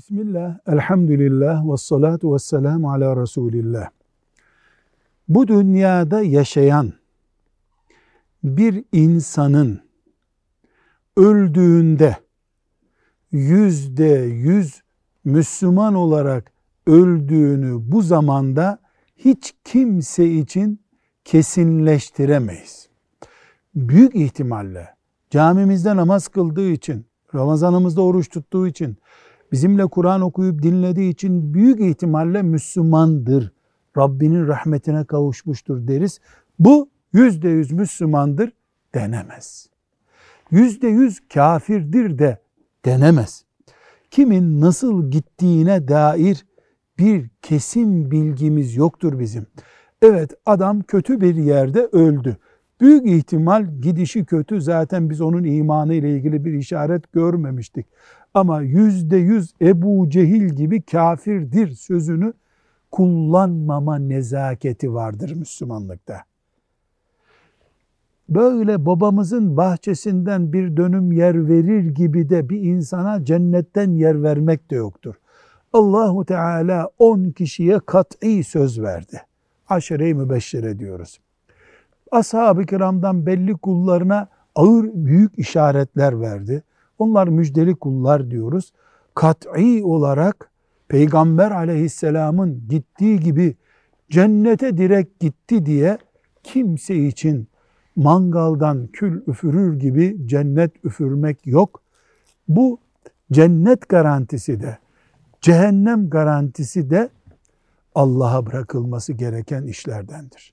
Bismillah, elhamdülillah ve salatu ve selamu ala Resulillah. Bu dünyada yaşayan bir insanın öldüğünde yüzde yüz Müslüman olarak öldüğünü bu zamanda hiç kimse için kesinleştiremeyiz. Büyük ihtimalle camimizde namaz kıldığı için, Ramazanımızda oruç tuttuğu için, bizimle Kur'an okuyup dinlediği için büyük ihtimalle Müslümandır. Rabbinin rahmetine kavuşmuştur deriz. Bu yüzde yüz Müslümandır denemez. Yüzde yüz kafirdir de denemez. Kimin nasıl gittiğine dair bir kesin bilgimiz yoktur bizim. Evet adam kötü bir yerde öldü. Büyük ihtimal gidişi kötü zaten biz onun imanı ile ilgili bir işaret görmemiştik. Ama yüzde yüz Ebu Cehil gibi kafirdir sözünü kullanmama nezaketi vardır Müslümanlıkta. Böyle babamızın bahçesinden bir dönüm yer verir gibi de bir insana cennetten yer vermek de yoktur. Allahu Teala on kişiye kat'i söz verdi. Aşere-i mübeşşere diyoruz. Ashab-ı kiramdan belli kullarına ağır büyük işaretler verdi. Onlar müjdeli kullar diyoruz. Kat'i olarak Peygamber aleyhisselamın gittiği gibi cennete direkt gitti diye kimse için mangaldan kül üfürür gibi cennet üfürmek yok. Bu cennet garantisi de cehennem garantisi de Allah'a bırakılması gereken işlerdendir.